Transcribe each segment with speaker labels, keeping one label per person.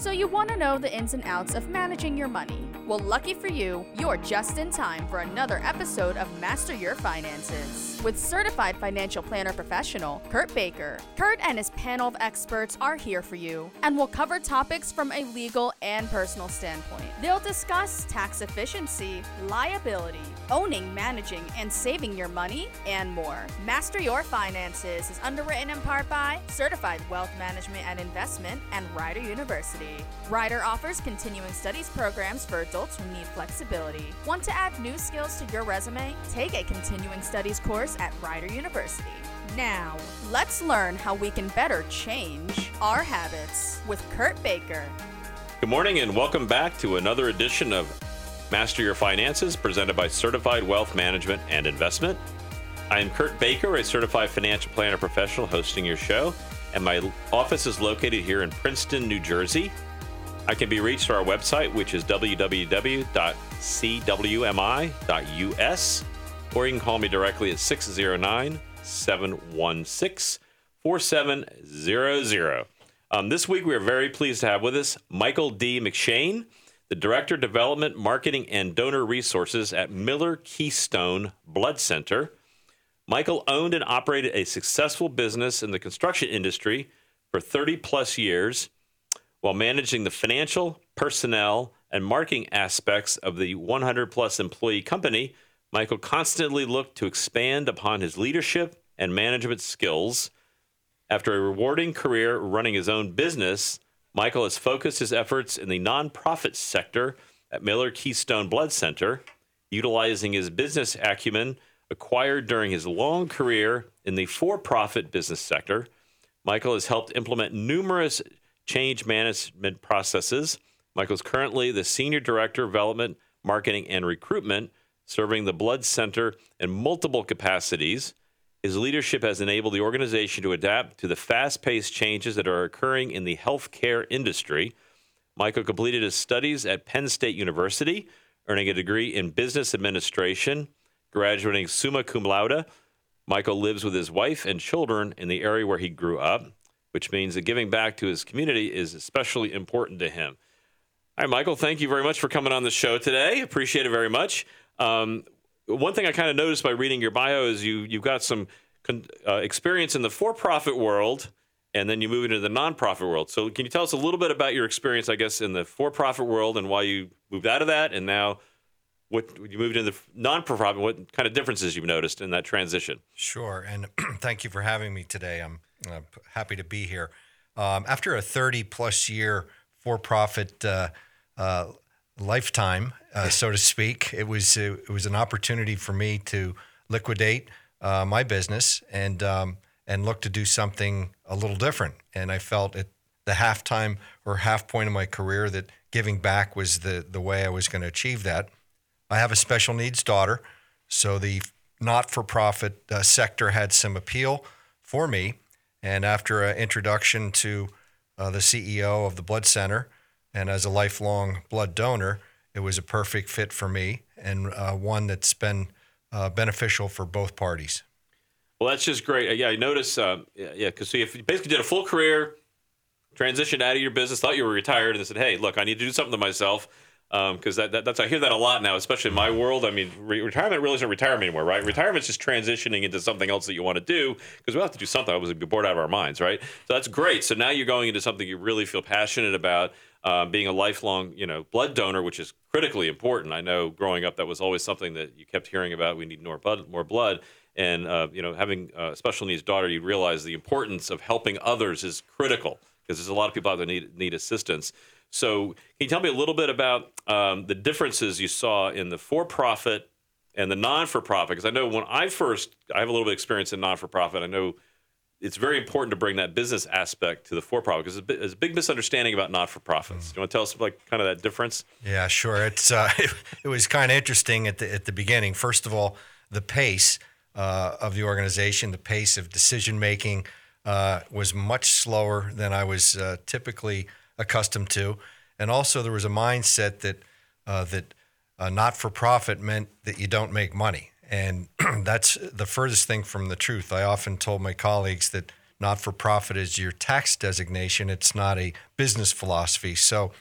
Speaker 1: So, you want to know the ins and outs of managing your money? Well, lucky for you, you're just in time for another episode of Master Your Finances with certified financial planner professional Kurt Baker. Kurt and his panel of experts are here for you and will cover topics from a legal and personal standpoint. They'll discuss tax efficiency, liability, owning, managing, and saving your money, and more. Master Your Finances is underwritten in part by Certified Wealth Management and Investment and Rider University. Rider offers continuing studies programs for adults who need flexibility. Want to add new skills to your resume? Take a continuing studies course at Rider University. Now, let's learn how we can better change our habits with Kurt Baker.
Speaker 2: Good morning and welcome back to another edition of Master Your Finances presented by Certified Wealth Management and Investment. I am Kurt Baker, a certified financial planner professional hosting your show, and my office is located here in Princeton, New Jersey. I can be reached through our website, which is www.cwmi.us, or you can call me directly at 609 716 4700. Um, this week, we are very pleased to have with us Michael D. McShane, the Director of Development, Marketing, and Donor Resources at Miller Keystone Blood Center. Michael owned and operated a successful business in the construction industry for 30 plus years while managing the financial, personnel, and marketing aspects of the 100 plus employee company. Michael constantly looked to expand upon his leadership and management skills. After a rewarding career running his own business, Michael has focused his efforts in the nonprofit sector at Miller Keystone Blood Center, utilizing his business acumen acquired during his long career in the for profit business sector. Michael has helped implement numerous change management processes. Michael is currently the Senior Director of Development, Marketing, and Recruitment, serving the Blood Center in multiple capacities. His leadership has enabled the organization to adapt to the fast paced changes that are occurring in the healthcare industry. Michael completed his studies at Penn State University, earning a degree in business administration, graduating summa cum laude. Michael lives with his wife and children in the area where he grew up, which means that giving back to his community is especially important to him. All right, Michael, thank you very much for coming on the show today. Appreciate it very much. Um, one thing I kind of noticed by reading your bio is you you've got some con- uh, experience in the for-profit world, and then you move into the nonprofit world. So, can you tell us a little bit about your experience, I guess, in the for-profit world and why you moved out of that, and now what you moved into the non-profit? What kind of differences you've noticed in that transition?
Speaker 3: Sure, and thank you for having me today. I'm happy to be here. Um, after a 30 plus year for-profit uh, uh, lifetime, uh, so to speak. It was uh, it was an opportunity for me to liquidate uh, my business and um, and look to do something a little different. And I felt at the halftime or half point of my career that giving back was the the way I was going to achieve that. I have a special needs daughter, so the not for profit uh, sector had some appeal for me. And after an introduction to uh, the CEO of the Blood Center, and as a lifelong blood donor, it was a perfect fit for me and uh, one that's been uh, beneficial for both parties.
Speaker 2: Well, that's just great. Yeah, I noticed. Uh, yeah, because so you basically did a full career, transitioned out of your business, thought you were retired, and said, "Hey, look, I need to do something to myself." Because um, that, that, that's I hear that a lot now, especially in my world. I mean, re- retirement really isn't retirement anymore, right? Retirement's just transitioning into something else that you want to do because we have to do something. I was bored out of our minds, right? So that's great. So now you're going into something you really feel passionate about uh, being a lifelong, you know, blood donor, which is critically important. I know growing up that was always something that you kept hearing about. We need more blood, more blood, and uh, you know, having a special needs daughter, you realize the importance of helping others is critical because there's a lot of people out there need need assistance. So, can you tell me a little bit about um, the differences you saw in the for-profit and the non-for-profit? Because I know when I first, I have a little bit of experience in non-for-profit. I know it's very important to bring that business aspect to the for-profit because there's a big misunderstanding about not-for-profits. Mm. Do you want to tell us like kind of that difference?
Speaker 3: Yeah, sure. It's uh, it, it, was kind of interesting at the at the beginning. First of all, the pace uh, of the organization, the pace of decision making uh, was much slower than I was uh, typically accustomed to, and also there was a mindset that uh, that uh, not-for-profit meant that you don't make money. And that's the furthest thing from the truth. I often told my colleagues that not for profit is your tax designation. It's not a business philosophy. So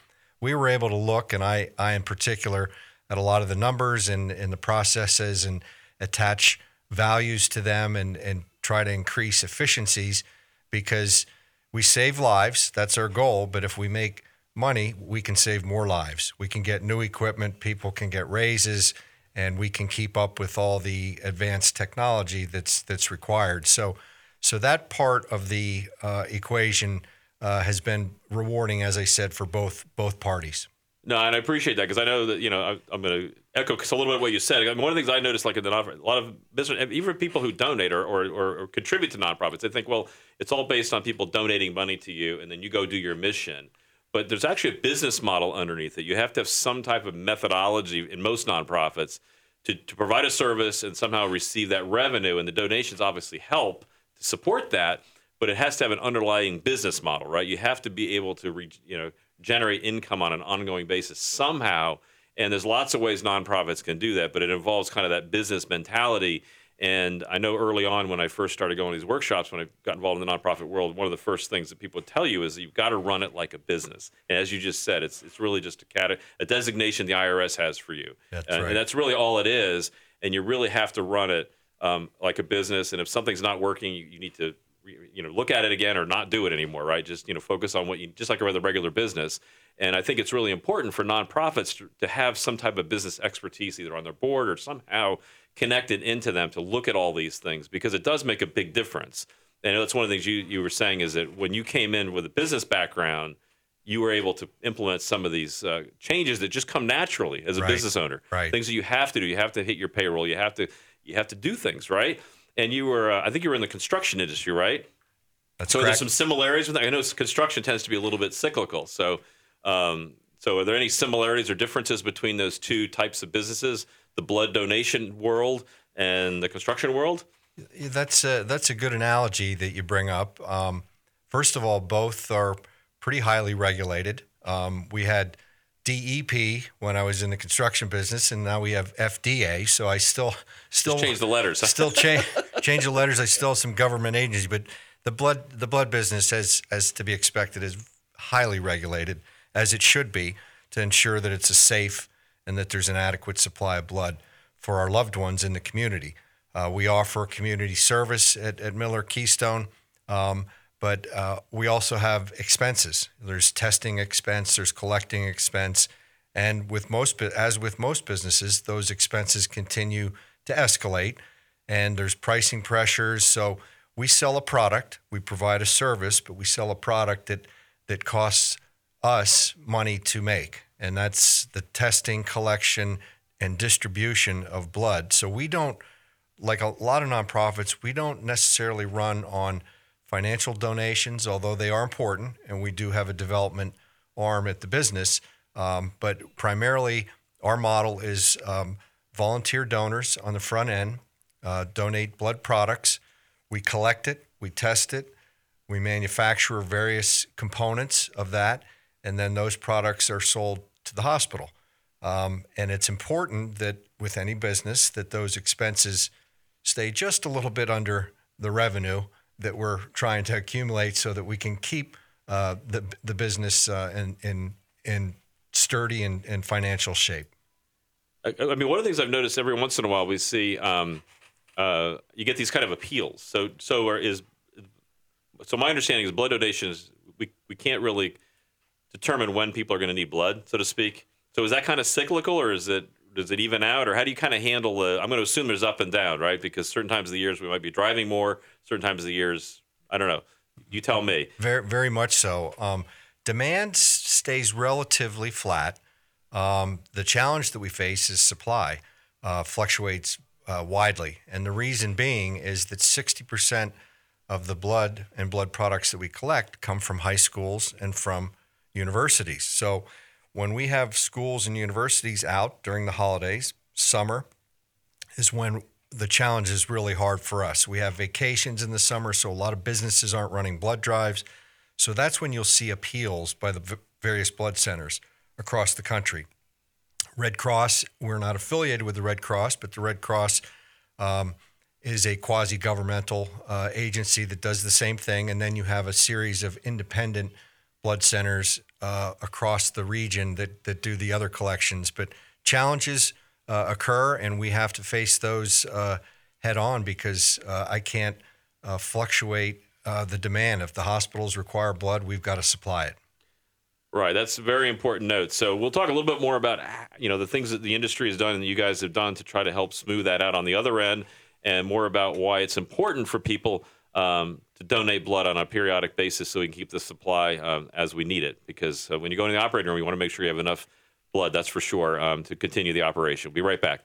Speaker 3: we were able to look, and I, I in particular, at a lot of the numbers and, and the processes and attach values to them and, and try to increase efficiencies because we save lives. That's our goal. But if we make money, we can save more lives. We can get new equipment, people can get raises, and we can keep up with all the advanced technology that's that's required. So, so that part of the uh, equation uh, has been rewarding, as I said, for both both parties.
Speaker 2: No, and I appreciate that because I know that you know I, am going to echo a little bit what you said. I mean, one of the things I noticed, like in the a lot of business, even people who donate or, or, or, contribute to nonprofits, they think, well, it's all based on people donating money to you, and then you go do your mission. But there's actually a business model underneath it. You have to have some type of methodology in most nonprofits to, to provide a service and somehow receive that revenue, and the donations obviously help to support that. But it has to have an underlying business model, right? You have to be able to, re, you know generate income on an ongoing basis somehow. And there's lots of ways nonprofits can do that, but it involves kind of that business mentality. And I know early on when I first started going to these workshops, when I got involved in the nonprofit world, one of the first things that people would tell you is you've got to run it like a business. And as you just said, it's it's really just a cat a designation the IRS has for you.
Speaker 3: That's
Speaker 2: right. And that's really all it is. And you really have to run it um, like a business. And if something's not working, you, you need to you know look at it again or not do it anymore right just you know focus on what you just like a rather regular business and i think it's really important for nonprofits to, to have some type of business expertise either on their board or somehow connected into them to look at all these things because it does make a big difference and that's one of the things you, you were saying is that when you came in with a business background you were able to implement some of these uh, changes that just come naturally as a
Speaker 3: right.
Speaker 2: business owner
Speaker 3: right.
Speaker 2: things that you have to do you have to hit your payroll you have to you have to do things right and you were uh, I think you were in the construction industry, right?
Speaker 3: That's
Speaker 2: so
Speaker 3: correct.
Speaker 2: there's some similarities with that. I know construction tends to be a little bit cyclical. So, um, so are there any similarities or differences between those two types of businesses, the blood donation world and the construction world?
Speaker 3: That's a, that's a good analogy that you bring up. Um, first of all, both are pretty highly regulated. Um, we had DEP when I was in the construction business, and now we have FDA. So I still still
Speaker 2: Just change the letters.
Speaker 3: still change change the letters. I still have some government agencies, but the blood the blood business, as as to be expected, is highly regulated as it should be to ensure that it's a safe and that there's an adequate supply of blood for our loved ones in the community. Uh, we offer community service at, at Miller Keystone. Um, but uh, we also have expenses. There's testing expense, there's collecting expense, and with most as with most businesses, those expenses continue to escalate, and there's pricing pressures. So we sell a product, we provide a service, but we sell a product that that costs us money to make, and that's the testing, collection, and distribution of blood. So we don't, like a lot of nonprofits, we don't necessarily run on financial donations, although they are important, and we do have a development arm at the business. Um, but primarily, our model is um, volunteer donors on the front end uh, donate blood products. We collect it, we test it, we manufacture various components of that, and then those products are sold to the hospital. Um, and it's important that with any business that those expenses stay just a little bit under the revenue that we're trying to accumulate so that we can keep uh, the the business uh, in in in sturdy and, financial shape.
Speaker 2: I, I, mean, one of the things I've noticed every once in a while we see um, uh, you get these kind of appeals. So so is so my understanding is blood donations we we can't really determine when people are going to need blood, so to speak. So is that kind of cyclical, or is it does it even out, or how do you kind of handle the? I'm going to assume there's up and down, right? Because certain times of the years we might be driving more, certain times of the years I don't know. You tell me.
Speaker 3: Very, very much so. Um, demand stays relatively flat. Um, the challenge that we face is supply uh, fluctuates uh, widely, and the reason being is that 60% of the blood and blood products that we collect come from high schools and from universities. So when we have schools and universities out during the holidays, summer is when the challenge is really hard for us. We have vacations in the summer, so a lot of businesses aren't running blood drives. So that's when you'll see appeals by the various blood centers across the country. Red Cross, we're not affiliated with the Red Cross, but the Red Cross um, is a quasi governmental uh, agency that does the same thing. And then you have a series of independent blood centers uh, across the region that, that do the other collections. But challenges uh, occur, and we have to face those uh, head on because uh, I can't uh, fluctuate the demand. If the hospitals require blood, we've got to supply it.
Speaker 2: Right, that's a very important note. So we'll talk a little bit more about you know the things that the industry has done and that you guys have done to try to help smooth that out on the other end, and more about why it's important for people um, to donate blood on a periodic basis so we can keep the supply um, as we need it. Because uh, when you go into the operating room, you want to make sure you have enough blood. That's for sure um, to continue the operation. We'll be right back.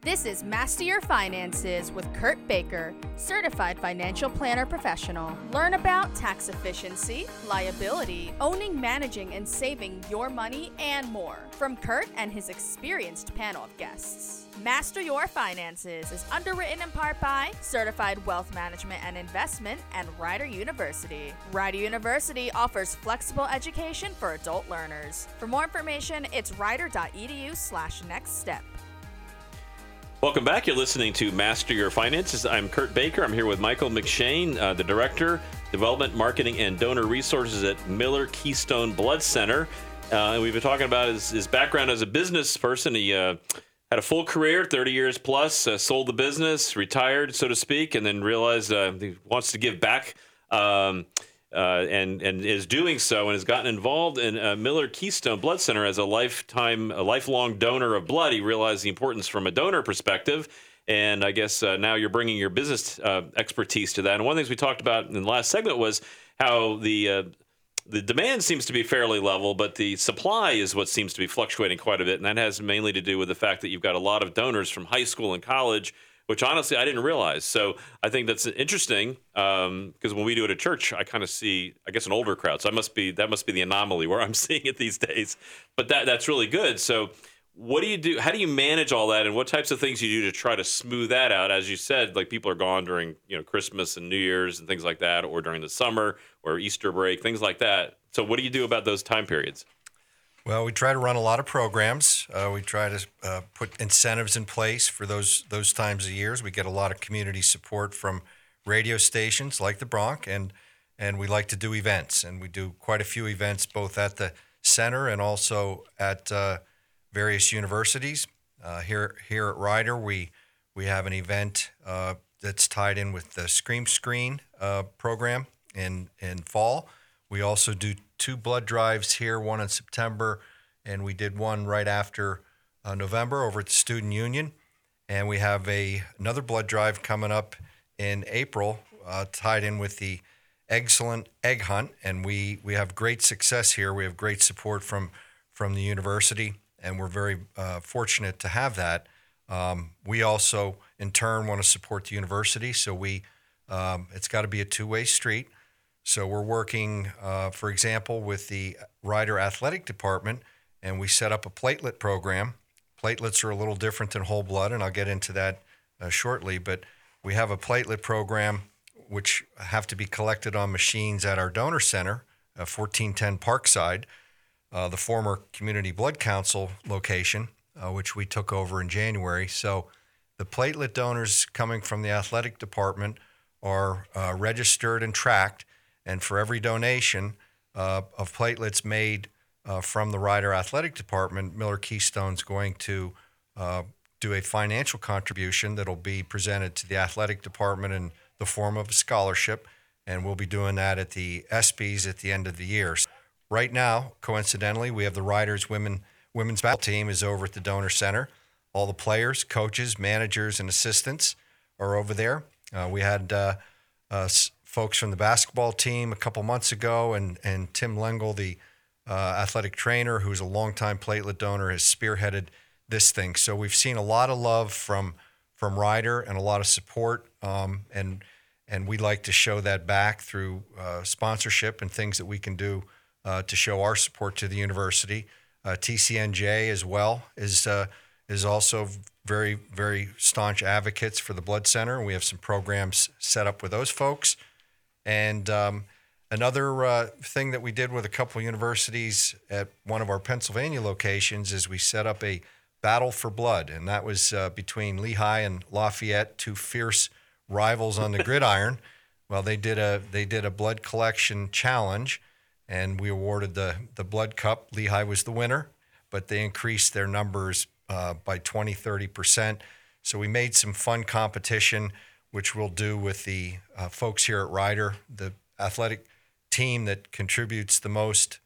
Speaker 1: This is Master Your Finances with Kurt Baker, certified financial planner professional. Learn about tax efficiency, liability, owning, managing, and saving your money, and more from Kurt and his experienced panel of guests. Master Your Finances is underwritten in part by Certified Wealth Management and Investment and Rider University. Rider University offers flexible education for adult learners. For more information, it's rider.edu slash next step.
Speaker 2: Welcome back. You're listening to Master Your Finances. I'm Kurt Baker. I'm here with Michael McShane, uh, the Director, Development, Marketing, and Donor Resources at Miller Keystone Blood Center. Uh, and we've been talking about his, his background as a business person. He uh, had a full career, 30 years plus, uh, sold the business, retired, so to speak, and then realized uh, he wants to give back. Um, uh, and and is doing so and has gotten involved in uh, Miller Keystone Blood Center as a lifetime, a lifelong donor of blood. He realized the importance from a donor perspective, and I guess uh, now you're bringing your business uh, expertise to that. And one of the things we talked about in the last segment was how the uh, the demand seems to be fairly level, but the supply is what seems to be fluctuating quite a bit, and that has mainly to do with the fact that you've got a lot of donors from high school and college which honestly I didn't realize. So I think that's interesting because um, when we do it at church, I kind of see, I guess, an older crowd. So I must be that must be the anomaly where I'm seeing it these days. But that that's really good. So what do you do? How do you manage all that, and what types of things you do to try to smooth that out? As you said, like people are gone during you know Christmas and New Year's and things like that, or during the summer or Easter break, things like that. So what do you do about those time periods?
Speaker 3: Well, we try to run a lot of programs. Uh, we try to uh, put incentives in place for those those times of years. We get a lot of community support from radio stations like the Bronc, and and we like to do events, and we do quite a few events both at the center and also at uh, various universities. Uh, here here at Rider, we we have an event uh, that's tied in with the Scream Screen uh, program in in fall. We also do two blood drives here, one in September, and we did one right after uh, November over at the Student Union. And we have a another blood drive coming up in April, uh, tied in with the excellent egg hunt. And we, we have great success here. We have great support from from the university, and we're very uh, fortunate to have that. Um, we also, in turn, want to support the university, so we um, it's got to be a two way street. So we're working, uh, for example, with the Rider Athletic Department, and we set up a platelet program. Platelets are a little different than whole blood, and I'll get into that uh, shortly. But we have a platelet program which have to be collected on machines at our donor center, uh, 1410 Parkside, uh, the former Community Blood Council location, uh, which we took over in January. So the platelet donors coming from the athletic department are uh, registered and tracked and for every donation uh, of platelets made uh, from the Rider Athletic Department, Miller Keystone's going to uh, do a financial contribution that'll be presented to the athletic department in the form of a scholarship. And we'll be doing that at the ESPYs at the end of the year. Right now, coincidentally, we have the Riders women women's basketball team is over at the donor center. All the players, coaches, managers, and assistants are over there. Uh, we had uh, uh, folks from the basketball team a couple months ago, and and Tim Lengel, the uh, athletic trainer, who's a longtime platelet donor, has spearheaded this thing. So we've seen a lot of love from from Rider and a lot of support, um, and and we like to show that back through uh, sponsorship and things that we can do uh, to show our support to the university. Uh, TCNJ as well is uh, is also very very staunch advocates for the blood center, we have some programs set up with those folks. And um, another uh, thing that we did with a couple of universities at one of our Pennsylvania locations is we set up a battle for blood, and that was uh, between Lehigh and Lafayette, two fierce rivals on the gridiron. Well, they did a they did a blood collection challenge, and we awarded the the blood cup. Lehigh was the winner, but they increased their numbers uh, by 20, 30 percent. So we made some fun competition, which we'll do with the uh, folks here at Rider, the athletic team that contributes the most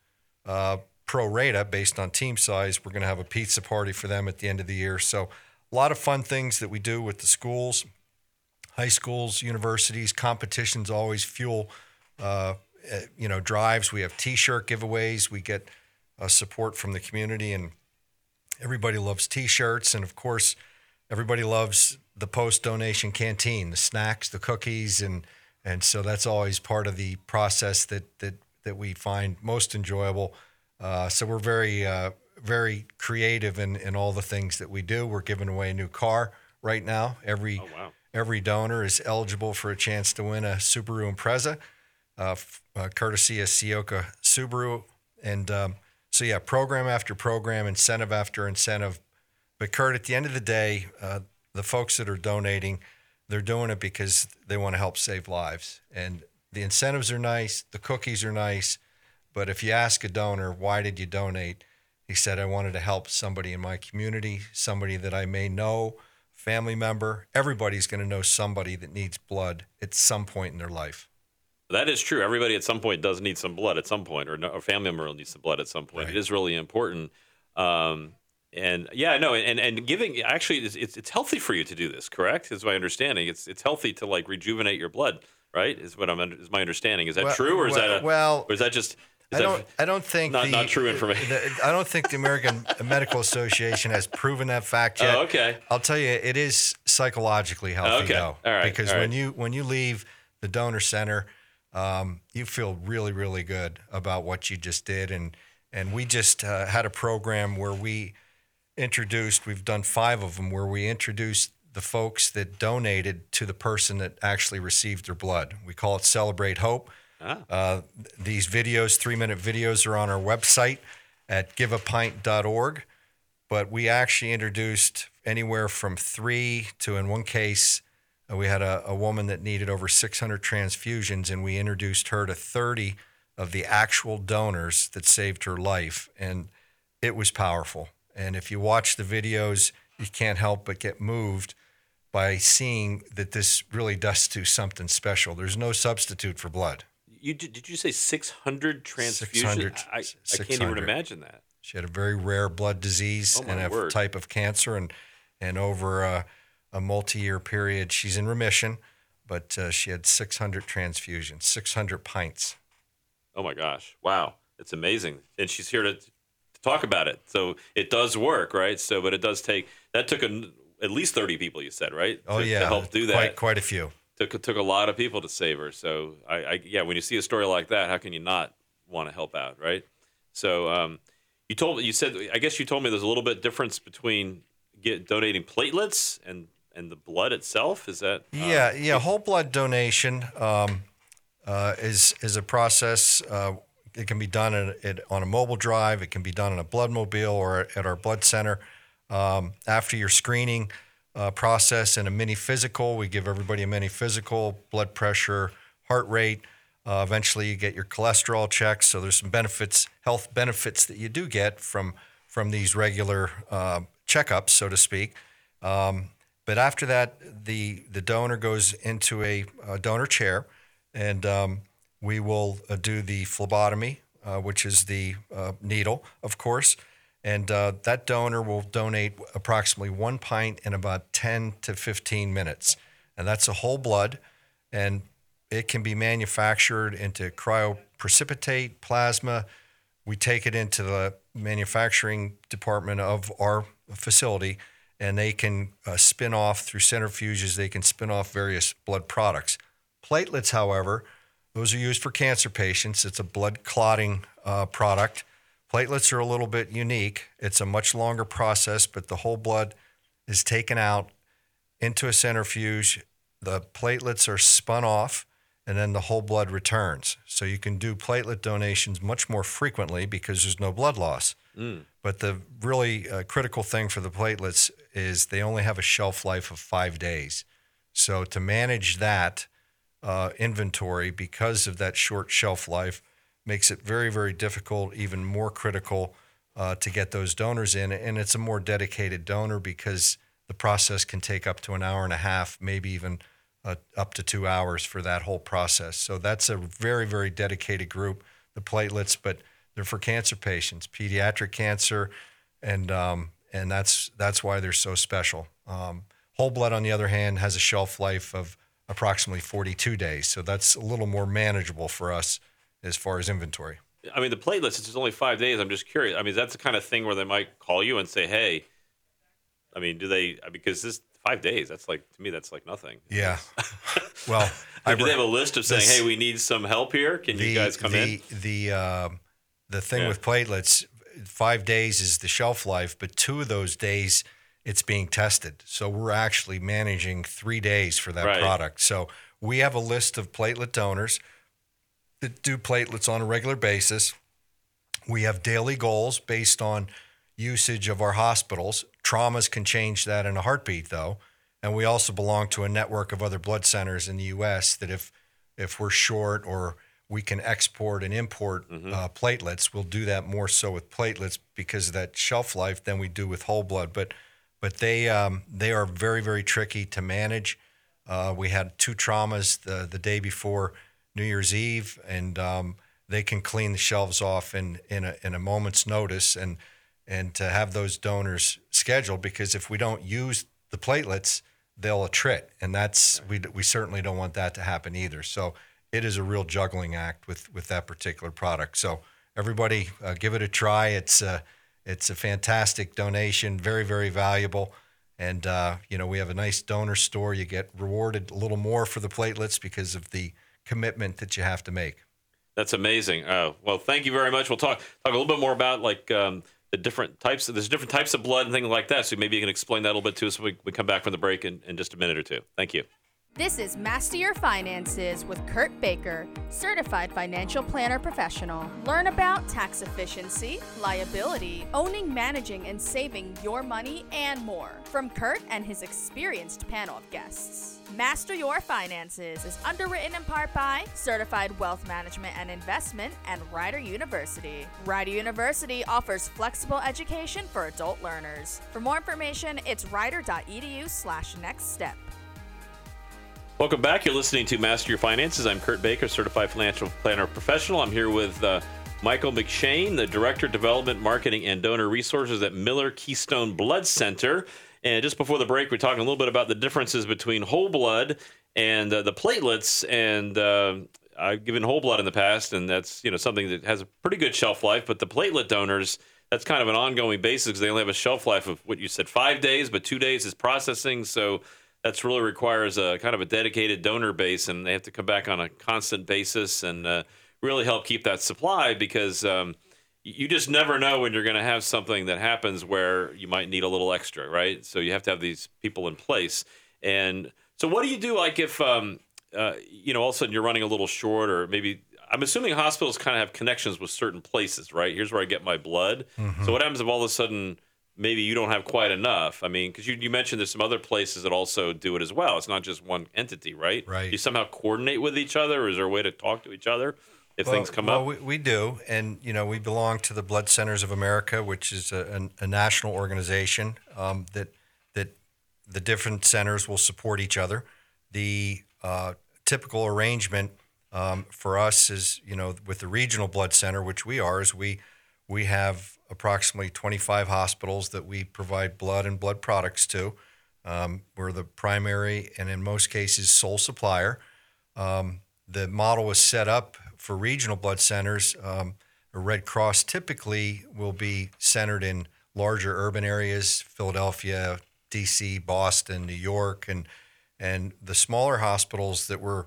Speaker 3: uh, pro rata based on team size. We're going to have a pizza party for them at the end of the year. So a lot of fun things that we do with the schools high schools, universities, competitions always fuel, uh, eh, you know, drives. We have T-shirt giveaways. We get uh, support from the community, and everybody loves T-shirts. And of course, everybody loves the post-donation canteen, the snacks, the cookies, and and so that's always part of the process that that that we find most enjoyable. Uh, so we're very uh, very creative in, in all the things that we do. We're giving away a new car right now. Every
Speaker 2: Oh, wow.
Speaker 3: every donor is eligible for a chance to win a Subaru Impreza, uh, f- uh, courtesy of Ciocca Subaru. And um, so, yeah, program after program, incentive after incentive. But, Kurt, at the end of the day, uh, the folks that are donating, they're doing it because they want to help save lives. And the incentives are nice, the cookies are nice. But if you ask a donor, why did you donate? He said, I wanted to help somebody in my community, somebody that I may know, family member. Everybody's going to know somebody that needs blood at some point in their life.
Speaker 2: That is true. Everybody at some point does need some blood at some point, or a family member will need some blood at some point.
Speaker 3: Right.
Speaker 2: It is really important. Um, and yeah, no, and, and giving actually it's, it's it's healthy for you to do this. Correct? Is my understanding. It's it's healthy to like rejuvenate your blood. Right? Is what I'm is my understanding. Is that
Speaker 3: Well-
Speaker 2: true, or is
Speaker 3: well-
Speaker 2: that a,
Speaker 3: well,
Speaker 2: or is that just? Is
Speaker 3: I
Speaker 2: that,
Speaker 3: don't. I don't think
Speaker 2: not-
Speaker 3: the,
Speaker 2: not true information.
Speaker 3: the- I don't think the American Medical Association has proven that fact yet.
Speaker 2: Oh, okay.
Speaker 3: I'll tell you, it is psychologically healthy
Speaker 2: Okay.
Speaker 3: though,
Speaker 2: All right.
Speaker 3: because when you when you leave the donor center, um, you feel really really good about what you just did, and and we just uh, had a program where we introduced. We've done five of them where we introduced the folks that donated to the person that actually received their blood. We call it Celebrate Hope.
Speaker 2: Ah.
Speaker 3: Uh, these videos, three minute videos, are on our website at giveapint.org. But we actually introduced anywhere from three to, in one case, uh, we had a, a woman that needed over 600 transfusions, and we introduced her to 30 of the actual donors that saved her life. And it was powerful. And if you watch the videos, you can't help but get moved by seeing that this really does do something special. There's no substitute for blood.
Speaker 2: you did, did you say 600 transfusions?
Speaker 3: 600,
Speaker 2: I, I can't even imagine that.
Speaker 3: She had a very rare blood disease
Speaker 2: Oh,
Speaker 3: and a
Speaker 2: word.
Speaker 3: type of cancer, and and over a, a multi-year period, she's in remission. But uh, she had 600 transfusions, 600 pints.
Speaker 2: Oh my gosh! Wow, it's amazing, and she's here to talk about it. So it does work, right? So, but it does take that took a, at least thirty people. You said, right?
Speaker 3: Oh
Speaker 2: to,
Speaker 3: yeah,
Speaker 2: to help do that.
Speaker 3: Quite quite a few.
Speaker 2: Took took a lot of people to save her. So I, I yeah, when you see a story like that, how can you not want to help out, right? So um, you told you said I guess you told me there's a little bit difference between get donating platelets and and the blood itself. Is that uh,
Speaker 3: Yeah, yeah. Whole blood donation um, uh, is is a process. Uh, it can be done in, it, on a mobile drive. It can be done in a blood mobile or at our blood center. Um, after your screening uh, process and a mini physical, we give everybody a mini physical, blood pressure, heart rate. Uh, eventually, you get your cholesterol checked. So there's some benefits, health benefits that you do get from from these regular uh, checkups, so to speak. Um, but after that, the the donor goes into a, uh donor chair, and um, we will uh, do the phlebotomy, uh, which is the uh, needle, of course. And uh, that donor will donate approximately one pint in about 10 to 15 minutes. And that's a whole blood. And it can be manufactured into cryoprecipitate, plasma. We take it into the manufacturing department of our facility, and they can uh, spin off through centrifuges, they can spin off various blood products. Platelets, however, those are used for cancer patients. It's a blood clotting uh, product. Platelets are a little bit unique. It's a much longer process, but the whole blood is taken out into a centrifuge. The platelets are spun off, and then the whole blood returns. So you can do platelet donations much more frequently because there's no blood loss.
Speaker 2: Mm.
Speaker 3: But the really uh, critical thing for the platelets is they only have a shelf life of five days. So to manage that uh, inventory because of that short shelf life makes it very, very difficult, even more critical uh, to get those donors in. And it's a more dedicated donor because the process can take up to an hour and a half, maybe even uh, up to two hours for that whole process. So that's a very, very dedicated group, the platelets, but they're for cancer patients, pediatric cancer, and um, and that's that's why they're so special. Um, whole blood, on the other hand, has a shelf life of approximately 42 days, so that's a little more manageable for us as far as inventory.
Speaker 2: I mean, the platelets, it's only five days. I'm just curious. I mean, that's the kind of thing where they might call you and say, hey, I mean, do they, because this five days, that's like, to me, that's like nothing.
Speaker 3: Yeah. well,
Speaker 2: I, do they have a list of saying, this, hey, we need some help here? Can the, you guys come
Speaker 3: the,
Speaker 2: in?
Speaker 3: The, uh, the thing yeah. with platelets, five days is the shelf life, but two of those days, it's being tested. So we're actually managing three days for that
Speaker 2: right.
Speaker 3: product. So we have a list of platelet donors that do platelets on a regular basis. We have daily goals based on usage of our hospitals. Traumas can change that in a heartbeat, though. And we also belong to a network of other blood centers in the U.S. that if if we're short or we can export and import
Speaker 2: mm-hmm.
Speaker 3: uh, platelets, we'll do that more so with platelets because of that shelf life than we do with whole blood. But but they um, they are very very tricky to manage. Uh, we had two traumas the the day before New Year's Eve, and um, they can clean the shelves off in in a, in a moment's notice, and and to have those donors scheduled because if we don't use the platelets, they'll attrit, and that's we we certainly don't want that to happen either. So it is a real juggling act with with that particular product. So everybody, uh, give it a try. It's uh, it's a fantastic donation, very very valuable. And uh, you know we have a nice donor store. You get rewarded a little more for the platelets because of the commitment that you have to make.
Speaker 2: That's amazing. Uh, well, thank you very much. We'll talk talk a little bit more about like um, the different types. Of, there's different types of blood and things like that. So maybe you can explain that a little bit to us when we, we come back from the break in, in just a minute or two. Thank you.
Speaker 1: This is Master Your Finances with Kurt Baker, certified financial planner professional. Learn about tax efficiency, liability, owning, managing, and saving your money, and more from Kurt and his experienced panel of guests. Master Your Finances is underwritten in part by Certified Wealth Management and Investment and Rider University. Rider University offers flexible education for adult learners. For more information, it's rider.edu slash next step.
Speaker 2: Welcome back. You're listening to Master Your Finances. I'm Kurt Baker, certified financial planner professional. I'm here with uh, Michael McShane, the Director of Development, Marketing, and Donor Resources at Miller Keystone Blood Center. And just before the break, we are talking a little bit about the differences between whole blood and uh, the platelets. And uh, I've given whole blood in the past, and that's you know something that has a pretty good shelf life. But the platelet donors, that's kind of an ongoing basis because they only have a shelf life of what you said five days, but two days is processing. So that's really requires a kind of a dedicated donor base, and they have to come back on a constant basis and uh, really help keep that supply because um, you just never know when you're going to have something that happens where you might need a little extra, right? So you have to have these people in place. And so, what do you do, like if um, uh, you know all of a sudden you're running a little short, or maybe I'm assuming hospitals kind of have connections with certain places, right? Here's where I get my blood.
Speaker 3: Mm-hmm.
Speaker 2: So what happens if all of a sudden maybe you don't have quite enough. I mean, because you, you mentioned there's some other places that also do it as well. It's not just one entity, right?
Speaker 3: Right.
Speaker 2: You somehow coordinate with each other, or is there a way to talk to each other if
Speaker 3: well,
Speaker 2: things come
Speaker 3: well,
Speaker 2: up?
Speaker 3: We, we do, and you know, we belong to the Blood Centers of America, which is a, a, a national organization um, that that the different centers will support each other. The uh, typical arrangement um, for us is, you know, with the regional blood center, which we are, is we we have approximately 25 hospitals that we provide blood and blood products to. Um, we're the primary and, in most cases, sole supplier. Um, the model was set up for regional blood centers. Um, Red Cross typically will be centered in larger urban areas, Philadelphia, D.C., Boston, New York, and and the smaller hospitals that were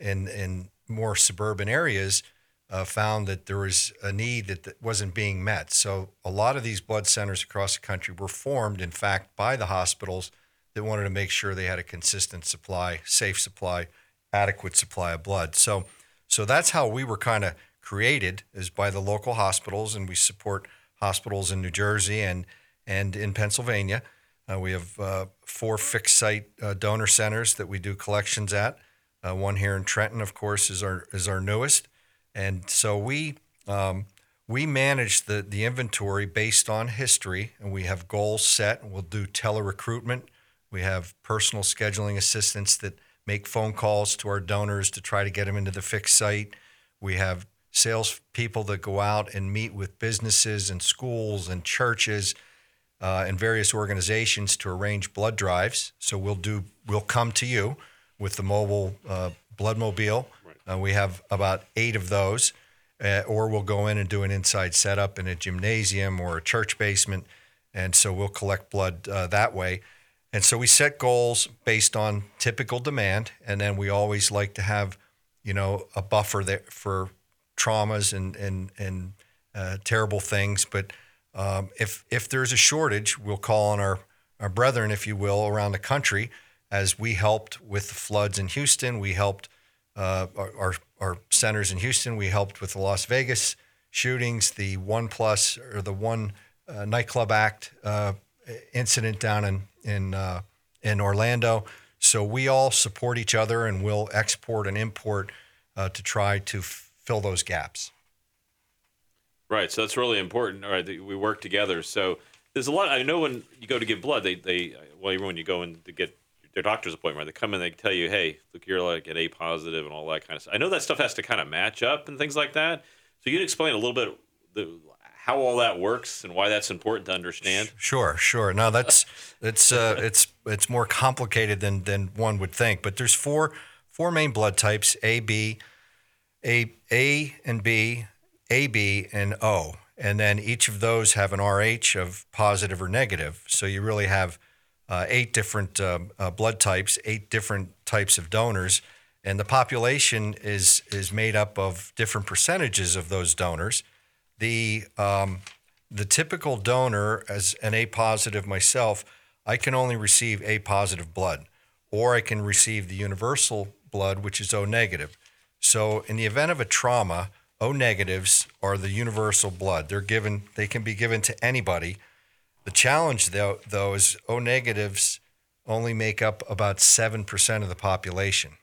Speaker 3: in in more suburban areas uh, found that there was a need that, that wasn't being met. So a lot of these blood centers across the country were formed, in fact, by the hospitals that wanted to make sure they had a consistent supply, safe supply adequate supply of blood. So, so that's how we were kind of created is by the local hospitals, and we support hospitals in New Jersey and and in Pennsylvania. Uh, we have uh, four fixed site uh, donor centers that we do collections at. Uh, one here in Trenton, of course, is our is our newest, and so we um, we manage the the inventory based on history, and we have goals set. We'll do tele-recruitment. We have personal scheduling assistants that make phone calls to our donors to try to get them into the fixed site. We have sales people that go out and meet with businesses and schools and churches uh, and various organizations to arrange blood drives. So we'll do we'll come to you with the mobile uh, blood mobile. Uh, we have about eight of those, uh, or we'll go in and do an inside setup in a gymnasium or a church basement, and so we'll collect blood uh, that way. And so we set goals based on typical demand, and then we always like to have, you know, a buffer there for traumas and and and uh, terrible things, but um, if if there's a shortage, we'll call on our our brethren, if you will, around the country. As we helped with the floods in Houston, we helped uh, our, our, centers in Houston. We helped with the Las Vegas shootings, the One Plus or the One uh, Nightclub Act uh, incident down in in uh, in Orlando. So we all support each other, and we'll export and import uh, to try to f- fill those gaps.
Speaker 2: Right. So that's really important. All right. We work together. So there's a lot. I know when you go to give blood, they, they well, even when you go in to get their doctor's appointment, they come in, they tell you, hey, look, you're like an A positive and all that kind of stuff. I know that stuff has to kind of match up and things like that. So you can explain a little bit the, how all that works and why that's important to understand.
Speaker 3: Sure, sure. No, that's it's uh, it's it's more complicated than than one would think. But there's four four main blood types: A, B, A, A and B, AB, and O. And then each of those have an RH of positive or negative. So you really have uh, eight different uh, uh, blood types, eight different types of donors. And the population is, is made up of different percentages of those donors. The, um, the typical donor, as an A positive myself, I can only receive A positive blood, or I can receive the universal blood, which is O negative. So, in the event of a trauma, O negatives are the universal blood. They're given. They can be given to anybody. The challenge, though, though, is O negatives only make up about seven percent of the population.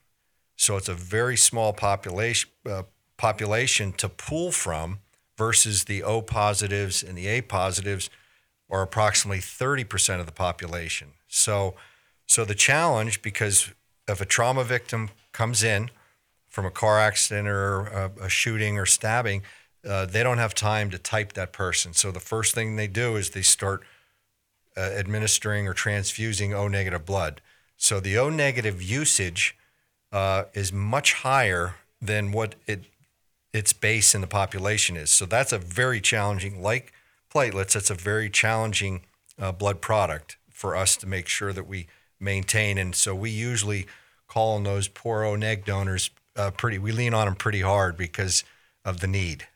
Speaker 3: So it's a very small population uh, population to pull from versus the O positives and the A positives are approximately 30% of the population. So so the challenge because if a trauma victim comes in from a car accident or a, a shooting or stabbing, uh, they don't have time to type that person. So the first thing they do is they start uh, administering or transfusing O negative blood. So the O negative usage uh, is much higher than what it its base in the population is. So that's a very challenging, like platelets, that's a very challenging uh, blood product for us to make sure that we maintain. And so we usually call on those poor O neg donors uh, pretty. We lean on them pretty hard because of the need.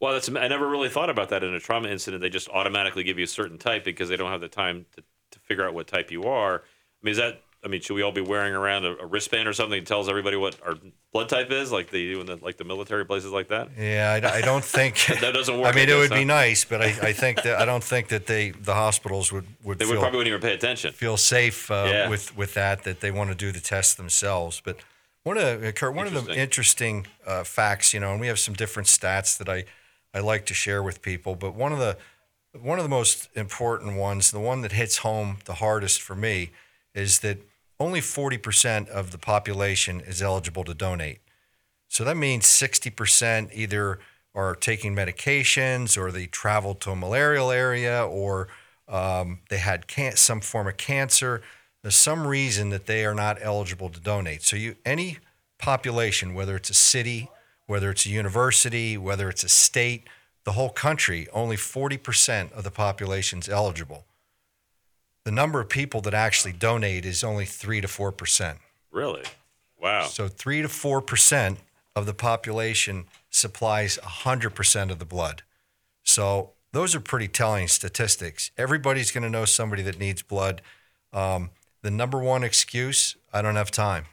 Speaker 2: Well, that's I never really thought about that in a trauma incident. They just automatically give you a certain type because they don't have the time to, to figure out what type you are. I mean, is that? I mean, should we all be wearing around a, a wristband or something that tells everybody what our blood type is, like they do in the like the military places like that?
Speaker 3: Yeah, I, I don't think
Speaker 2: that doesn't work.
Speaker 3: I mean, I guess, it would huh? be nice, but I, I think that I don't think that they the hospitals would would
Speaker 2: they
Speaker 3: feel,
Speaker 2: would probably wouldn't even pay attention.
Speaker 3: Feel safe uh, yeah. with with that that they want to do the test themselves, but one of the, Kurt, one of the interesting uh, facts, you know, and we have some different stats that I, I like to share with people, but one of the one of the most important ones, the one that hits home the hardest for me, is that only 40% of the population is eligible to donate. So that means 60% either are taking medications or they traveled to a malarial area or um, they had can- some form of cancer there's some reason that they are not eligible to donate. So you any population, whether it's a city, whether it's a university, whether it's a state, the whole country, only 40% of the population is eligible. The number of people that actually donate is only 3 to 4%.
Speaker 2: Really? Wow.
Speaker 3: So 3 to 4% of the population supplies 100% of the blood. So those are pretty telling statistics. Everybody's going to know somebody that needs blood. Um, the number one excuse, I don't have time.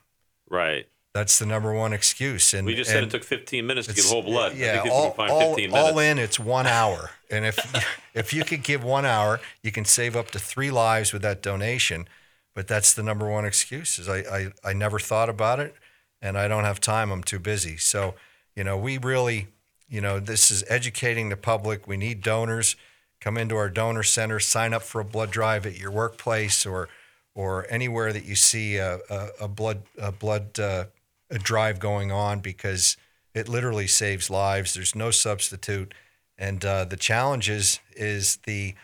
Speaker 2: Right.
Speaker 3: That's the number one excuse. And
Speaker 2: We just said it took 15 minutes to give whole blood.
Speaker 3: Yeah, all, all,
Speaker 2: 15 minutes.
Speaker 3: all in, it's one hour. And if if you could give one hour, you can save up to three lives with that donation. But that's the number one excuse. Is I, I, I never thought about it, and I don't have time. I'm too busy. So you know, we really, you know, this is educating the public. We need donors. Come into our donor center, sign up for a blood drive at your workplace or or anywhere that you see a, a, a blood a blood uh, drive going on because it literally saves lives. There's no substitute, and uh, the challenge is is the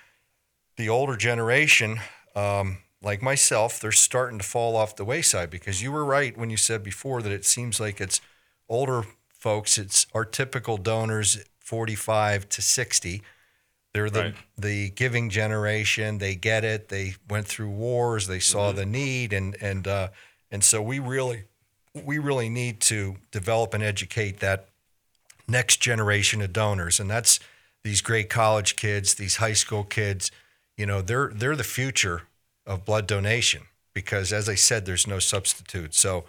Speaker 3: the older generation, um, like myself, they're starting to fall off the wayside because you were right when you said before that it seems like it's older folks. It's our typical donors, 45 to 60. They're the
Speaker 2: Right.
Speaker 3: the giving generation. They get it. They went through wars. They saw the need, and and uh, and so we really we really need to develop and educate that next generation of donors, and that's these great college kids, these high school kids. You know, they're they're the future of blood donation because, as I said, there's no substitute. So,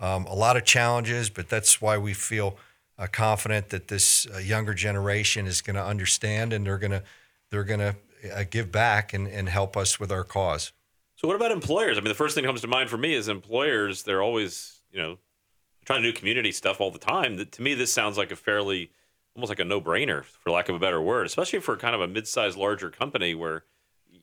Speaker 3: um, a lot of challenges, but that's why we feel uh, confident that this uh, younger generation is going to understand and they're going to they're going to uh, give back and, and help us with our cause.
Speaker 2: So what about employers? I mean, the first thing that comes to mind for me is employers. They're always, you know, trying to do community stuff all the time. That- To me, this sounds like a fairly, almost like a no-brainer, for lack of a better word, especially for kind of a mid-sized, larger company where,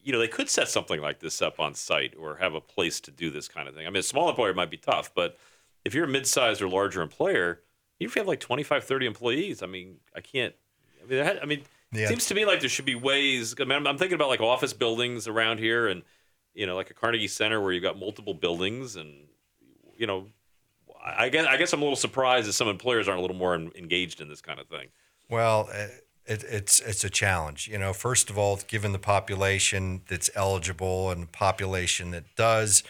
Speaker 2: you know, they could set something like this up on site or have a place to do this kind of thing. I mean, a small employer might be tough, but if you're a mid-sized or larger employer, even if you have like 25, 30 employees, I mean, I can't. I mean, I, I mean,
Speaker 3: Yeah.
Speaker 2: it seems to me like there should be ways. I mean, I'm, I'm thinking about like office buildings around here, and you know, like a Carnegie Center where you've got multiple buildings, and you know, I guess I guess I'm a little surprised that some employers aren't a little more en- engaged in this kind of thing.
Speaker 3: Well, uh, it, it's it's a challenge. You know, first of all, given the population that's eligible and the population that does,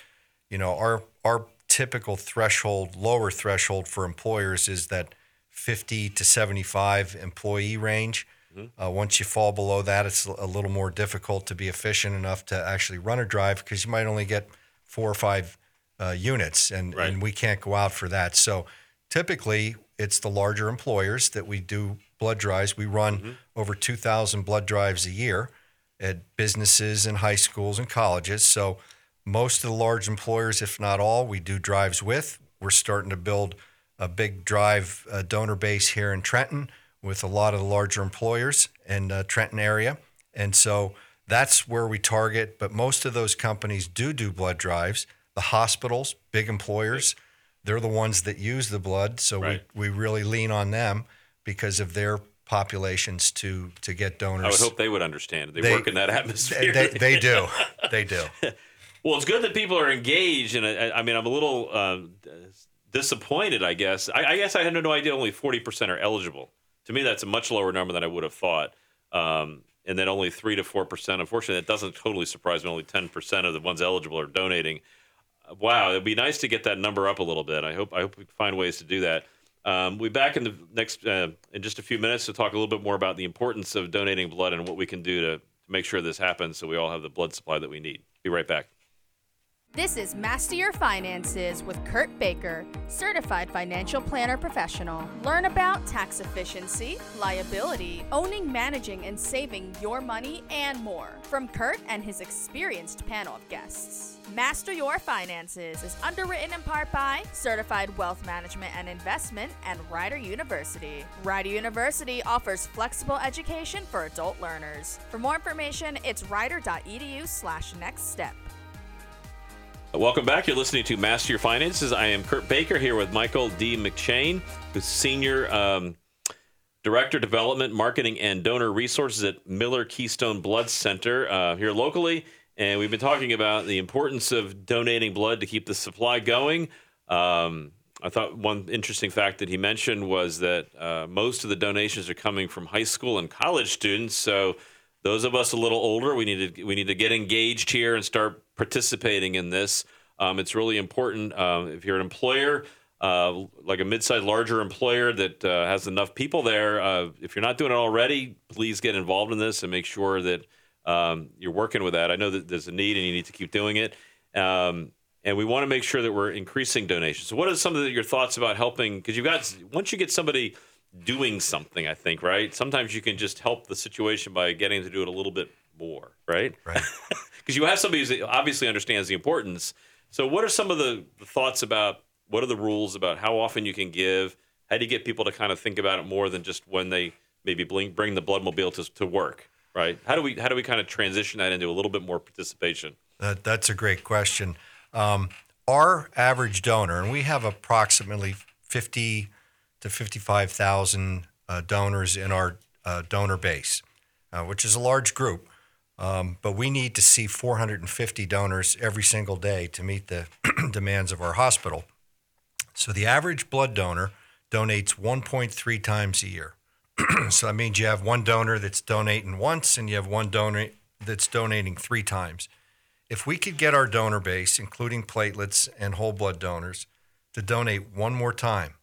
Speaker 3: you know, our our typical threshold, lower threshold for employers is that 50 to 75 employee range. Uh, once you fall below that, it's a little more difficult to be efficient enough to actually run a drive because you might only get four or five uh, units, and,
Speaker 2: Right.
Speaker 3: and we can't go out for that. So typically, it's the larger employers that we do blood drives. We run over 2,000 blood drives a year at businesses and high schools and colleges. So most of the large employers, if not all, we do drives with. We're starting to build a big drive uh, donor base here in Trenton with a lot of the larger employers in uh, Trenton area. And so that's where we target. But most of those companies do do blood drives. The hospitals, big employers, they're the ones that use the blood. So
Speaker 2: Right.
Speaker 3: we, we really lean on them because of their populations to to get donors.
Speaker 2: I would hope they would understand. They,
Speaker 3: They-
Speaker 2: work in that atmosphere.
Speaker 3: they, they do. They do.
Speaker 2: Well, it's good that people are engaged, and I, I mean, I'm a little um, disappointed. I guess. I, I guess I had no idea only 40 percent are eligible. To me, that's a much lower number than I would have thought. Um, and then only three to four percent. Unfortunately, that doesn't totally surprise me. Only 10 percent of the ones eligible are donating. Wow, it'd be nice to get that number up a little bit. I hope. I hope we find ways to do that. Um, we'll be back in the next uh, in just a few minutes to talk a little bit more about the importance of donating blood and what we can do to, to make sure this happens, so we all have the blood supply that we need. Be right back.
Speaker 1: This is Master Your Finances with Kurt Baker, certified financial planner professional. Learn about tax efficiency, liability, owning, managing, and saving your money, and more from Kurt and his experienced panel of guests. Master Your Finances is underwritten in part by Certified Wealth Management and Investment and Rider University. Rider University offers flexible education for adult learners. For more information, it's rider.edu slash next step.
Speaker 2: Welcome back. You're listening to Master Your Finances. I am Kurt Baker here with Michael D. McShane, who's Senior um, Director Development, Marketing, and Donor Resources at Miller Keystone Blood Center uh, here locally. And we've been talking about the importance of donating blood to keep the supply going. Um, I thought one interesting fact that he mentioned was that uh, most of the donations are coming from high school and college students. So those of us a little older, we need to we need to get engaged here and start participating in this. Um, it's really important um, if you're an employer, uh, like a mid-sized, larger employer that uh, has enough people there. Uh, if you're not doing it already, please get involved in this and make sure that um, you're working with that. I know that there's a need and you need to keep doing it. Um, and we want to make sure that we're increasing donations. So, what are some of the, your thoughts about helping? Because you've got once you get somebody doing something, I think, right? Sometimes you can just help the situation by getting to do it a little bit more, right?
Speaker 3: Right.
Speaker 2: Because you have somebody who obviously understands the importance. So, what are some of the, the thoughts about what are the rules about how often you can give? How do you get people to kind of think about it more than just when they maybe bring, bring the bloodmobile to, to work, right? How do we how do we kind of transition that into a little bit more participation?
Speaker 3: That, that's a great question. Um, our average donor, and we have approximately 50 to 55,000 uh, donors in our uh, donor base, uh, which is a large group. Um, but we need to see 450 donors every single day to meet the demands of our hospital. So the average blood donor donates 1.3 times a year. so that means you have one donor that's donating once and you have one donor that's donating three times. If we could get our donor base, including platelets and whole blood donors, to donate one more time,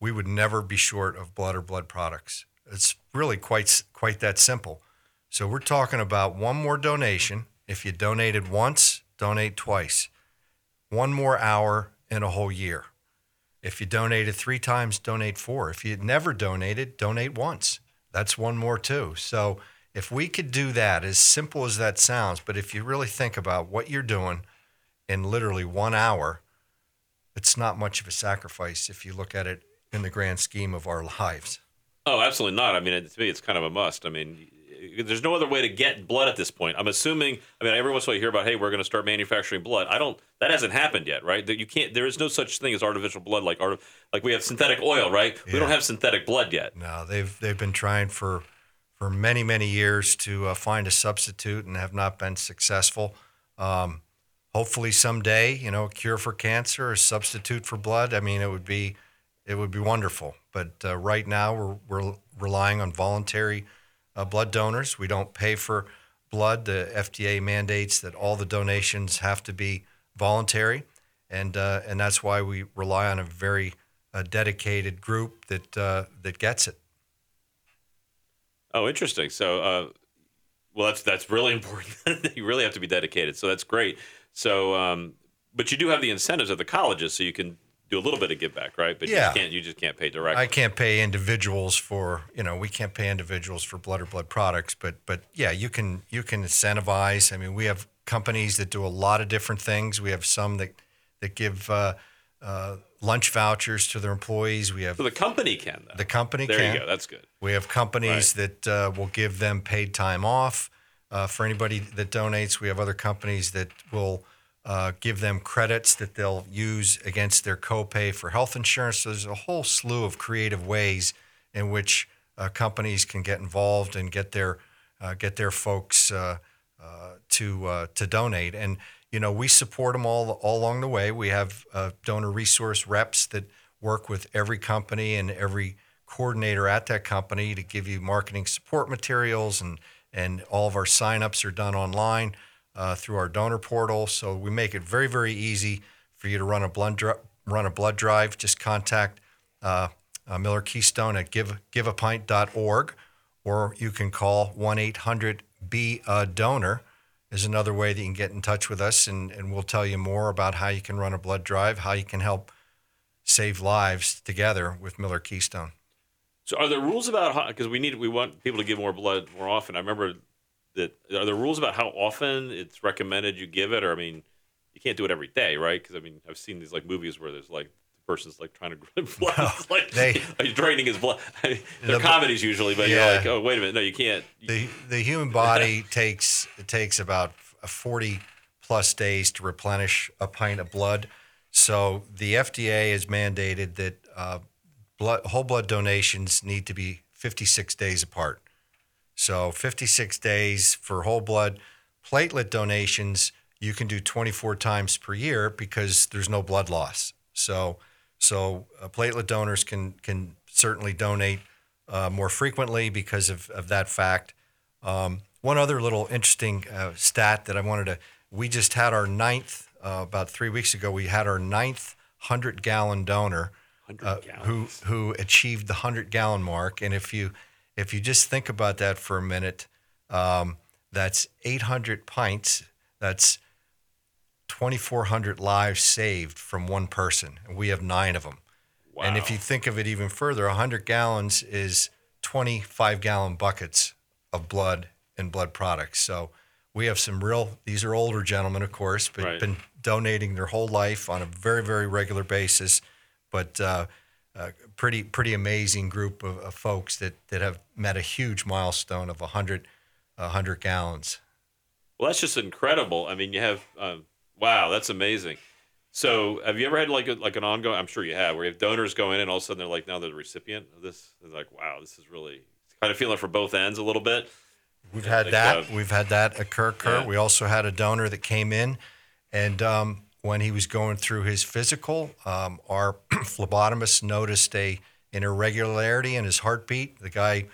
Speaker 3: we would never be short of blood or blood products. It's really quite quite that simple. So we're talking about one more donation. If you donated once, donate twice. One more hour in a whole year. If you donated three times, donate four. If you never donated, donate once. That's one more too. So if we could do that, as simple as that sounds, but if you really think about what you're doing in literally one hour, it's not much of a sacrifice if you look at it in the grand scheme of our lives.
Speaker 2: Oh, absolutely not. I mean, to me, it's kind of a must. I mean, there's no other way to get blood at this point. I'm assuming. I mean, every once in a while you hear about, hey, we're going to start manufacturing blood. I don't. That hasn't happened yet, right? That you can't. There is no such thing as artificial blood, like art, like we have synthetic oil, right? We don't have synthetic blood yet.
Speaker 3: No, they've they've been trying for for many, many years to uh, find a substitute and have not been successful. Um, hopefully, someday, you know, a cure for cancer, a substitute for blood. I mean, it would be it would be wonderful. But uh, right now, we're we're relying on voluntary uh, blood donors. We don't pay for blood. The FDA mandates that all the donations have to be voluntary, and uh, and that's why we rely on a very uh, dedicated group that uh, that gets it.
Speaker 2: Oh, interesting. So, uh, well, that's that's really important. you really have to be dedicated. So that's great. So, um, but you do have the incentives of the colleges, so you can do a little bit of give back, right? But
Speaker 3: Yeah.
Speaker 2: you can't. You just can't pay directly.
Speaker 3: I can't pay individuals for you know we can't pay individuals for blood or blood products, but but yeah, you can you can incentivize. I mean, we have companies that do a lot of different things. We have some that that give uh, uh, lunch vouchers to their employees. We have
Speaker 2: so the company can. Though.
Speaker 3: the company
Speaker 2: there
Speaker 3: can.
Speaker 2: you go. That's good.
Speaker 3: We have companies that uh, will give them paid time off uh, for anybody that donates. We have other companies that will uh, give them credits that they'll use against their copay for health insurance. So there's a whole slew of creative ways in which uh, companies can get involved and get their uh, get their folks uh, uh, to to donate. And you know we support them all all along the way. We have donor resource reps that work with every company and every coordinator at that company to give you marketing support materials and and all of our signups are done online uh, through our donor portal. So we make it very very easy for you to run a blood dri- run a blood drive. Just contact uh, uh, Miller Keystone at give giveapint.org, or you can call one eight hundred be a donor. Is another way that you can get in touch with us, and, and we'll tell you more about how you can run a blood drive, how you can help save lives together with Miller Keystone.
Speaker 2: So, are there rules about? Because we need we want people to give more blood more often. I remember that. Are there rules about how often it's recommended you give it? Or I mean, you can't do it every day, right? Because I mean, I've seen these like movies where there's like the person's like trying to blood, It's like
Speaker 3: they-
Speaker 2: he's draining his blood. They're
Speaker 3: The-
Speaker 2: comedies usually, but
Speaker 3: Yeah.
Speaker 2: you're like, oh wait a minute, no, you can't.
Speaker 3: the the human body takes it takes about f- 40 plus days to replenish a pint of blood. So the FDA has mandated that uh, blood, whole blood donations need to be 56 days apart. So 56 days for whole blood. Platelet donations you can do 24 times per year because there's no blood loss. So so uh, platelet donors can can certainly donate uh, more frequently because of, of that fact. Um, one other little interesting uh, stat that I wanted to we just had our ninth uh, about three weeks ago. We had our ninth hundred gallon donor uh, who who achieved the hundred gallon mark. And if you if you just think about that for a minute, um, that's 800 pints. That's 2,400 lives saved from one person, and we have nine of them.
Speaker 2: Wow.
Speaker 3: And if you think of it even further, 100 gallons is 25 gallon buckets of blood and blood products. So we have some real, these are older gentlemen, of course, but
Speaker 2: Right.
Speaker 3: been donating their whole life on a very, very regular basis. But uh, uh, pretty, pretty amazing group of, of folks that, that have met a huge milestone of 100, 100 gallons.
Speaker 2: Well, that's just incredible. I mean, you have um, wow, that's amazing. So, have you ever had like a, like an ongoing? I'm sure you have, where you have donors go in and all of a sudden they're like, now they're the recipient of this. They're like, wow, this is really kind of feeling for both ends a little bit.
Speaker 3: We've had
Speaker 2: like,
Speaker 3: that.
Speaker 2: uh,
Speaker 3: We've had that occur. occur.
Speaker 2: Yeah.
Speaker 3: We also had a donor that came in, and um, when he was going through his physical, um, our phlebotomist noticed a an irregularity in his heartbeat. The guy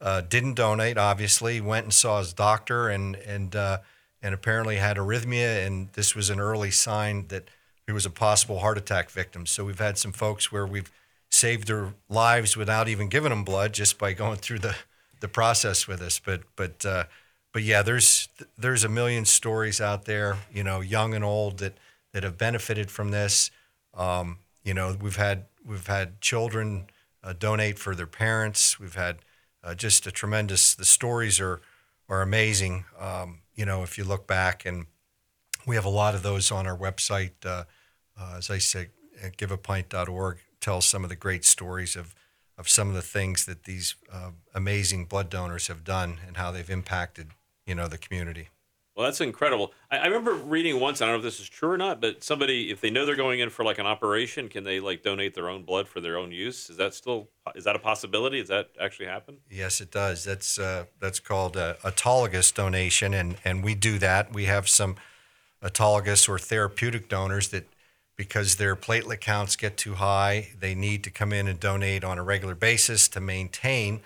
Speaker 3: uh, didn't donate. Obviously, went and saw his doctor, and and uh, and apparently had arrhythmia, and this was an early sign that he was a possible heart attack victim. So we've had some folks where we've saved their lives without even giving them blood, just by going through the the process with us. But but uh, but yeah, there's there's a million stories out there, you know, young and old that that have benefited from this. Um, you know, we've had we've had children uh, donate for their parents. We've had uh, just a tremendous. The stories are are amazing. Um, you know, if you look back, and we have a lot of those on our website. Uh, uh, as I said, giveapint.org tells some of the great stories of of some of the things that these uh, amazing blood donors have done and how they've impacted you know the community.
Speaker 2: Well, that's incredible. I, I remember reading once. I don't know if this is true or not, but somebody, if they know they're going in for like an operation, can they like donate their own blood for their own use? Is that still is that a possibility? Does that actually happen?
Speaker 3: Yes, it does. That's uh, that's called uh, autologous donation, and and we do that. We have some autologous or therapeutic donors that, because their platelet counts get too high, they need to come in and donate on a regular basis to maintain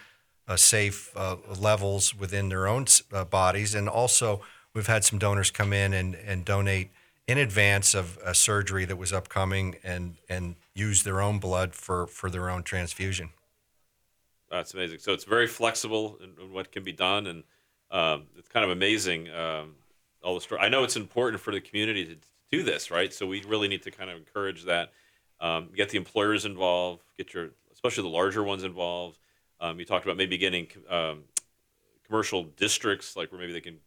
Speaker 3: uh, safe uh, levels within their own uh, bodies. And also, we've had some donors come in and, and donate in advance of a surgery that was upcoming and and use their own blood for for their own transfusion.
Speaker 2: That's amazing. So it's very flexible in, what can be done, and um, it's kind of amazing. Um, all the story. I know it's important for the community to, to do this, right? So we really need to kind of encourage that. Um, get the employers involved. Get your, especially the larger ones involved. Um, you talked about maybe getting um, commercial districts, like where maybe they can,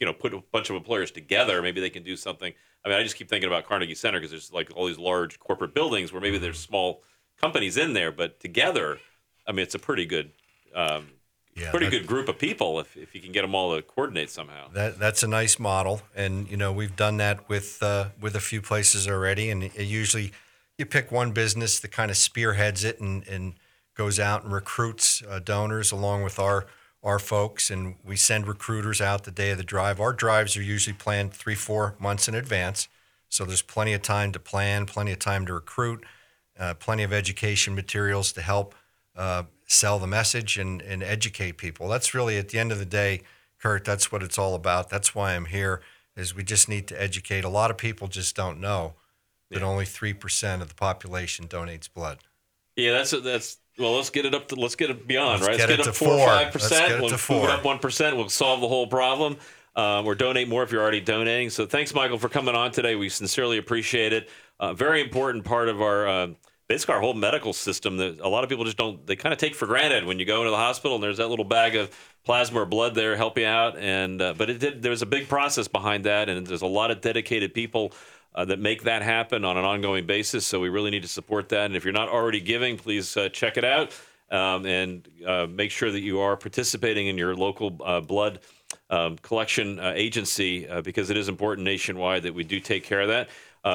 Speaker 2: you know, put a bunch of employers together. Maybe they can do something. I mean, I just keep thinking about Carnegie Center because there's like all these large corporate buildings where maybe there's small companies in there, but together, I mean, it's a pretty good, um,
Speaker 3: Yeah,
Speaker 2: pretty good group of people if, if you can get them all to coordinate somehow.
Speaker 3: That that's a nice model, and you know we've done that with uh, with a few places already. And it usually, you pick one business that kind of spearheads it and, and goes out and recruits uh, donors along with our our folks, and we send recruiters out the day of the drive. Our drives are usually planned three four months in advance, so there's plenty of time to plan, plenty of time to recruit, uh, plenty of education materials to help uh, sell the message and, and educate people. That's really at the end of the day, Kurt. That's what it's all about. That's why I'm here. Is we just need to educate. A lot of people just don't know that only three percent of the population donates blood.
Speaker 2: Yeah, that's what that's well. Let's get it up to let's get it beyond
Speaker 3: Let's
Speaker 2: right.
Speaker 3: get
Speaker 2: let's
Speaker 3: it
Speaker 2: get up
Speaker 3: to
Speaker 2: four or five
Speaker 3: Let's get
Speaker 2: percent.
Speaker 3: it
Speaker 2: We'll
Speaker 3: to
Speaker 2: move it up one percent. We'll solve the whole problem. Um, or donate more if you're already donating. So thanks, Michael, for coming on today. We sincerely appreciate it. Uh, very important part of our uh, basically our whole medical system that a lot of people just don't. They kind of take for granted when you go into the hospital and there's that little bag of plasma or blood there help you out. And uh, but it did. There's a big process behind that, and there's a lot of dedicated people uh, that make that happen on an ongoing basis. So we really need to support that. And if you're not already giving, please uh, check it out um, and uh, make sure that you are participating in your local uh, blood um, collection uh, agency uh, because it is important nationwide that we do take care of that.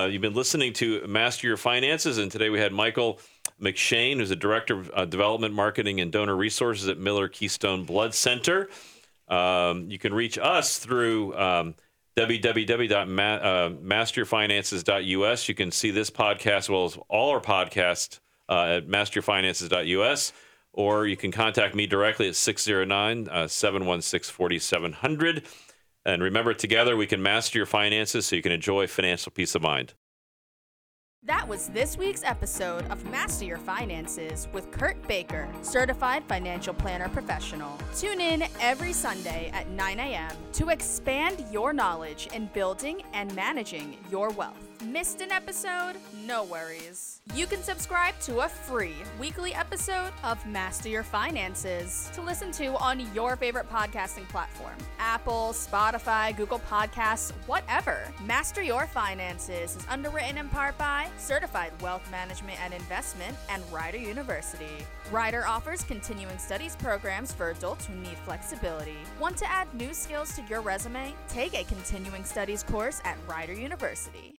Speaker 2: You've been listening to Master Your Finances, and today we had Michael McShane, who's the Director of Development, Marketing, and Donor Resources at Miller Keystone Blood Center. Um, you can reach us through um, www.masteryourfinances.us. You can see this podcast as well as all our podcasts uh, at masteryourfinances.us, or you can contact me directly at 609 716 4700. And remember, together we can master your finances so you can enjoy financial peace of mind.
Speaker 1: That was this week's episode of Master Your Finances with Kurt Baker, certified financial planner professional. Tune in every Sunday at 9 a.m. to expand your knowledge in building and managing your wealth. Missed an episode? No worries. You can subscribe to a free weekly episode of Master Your Finances to listen to on your favorite podcasting platform Apple, Spotify, Google Podcasts, whatever. Master Your Finances is underwritten in part by Certified Wealth Management and Investment and Rider University. Rider offers continuing studies programs for adults who need flexibility. Want to add new skills to your resume? Take a continuing studies course at Rider University.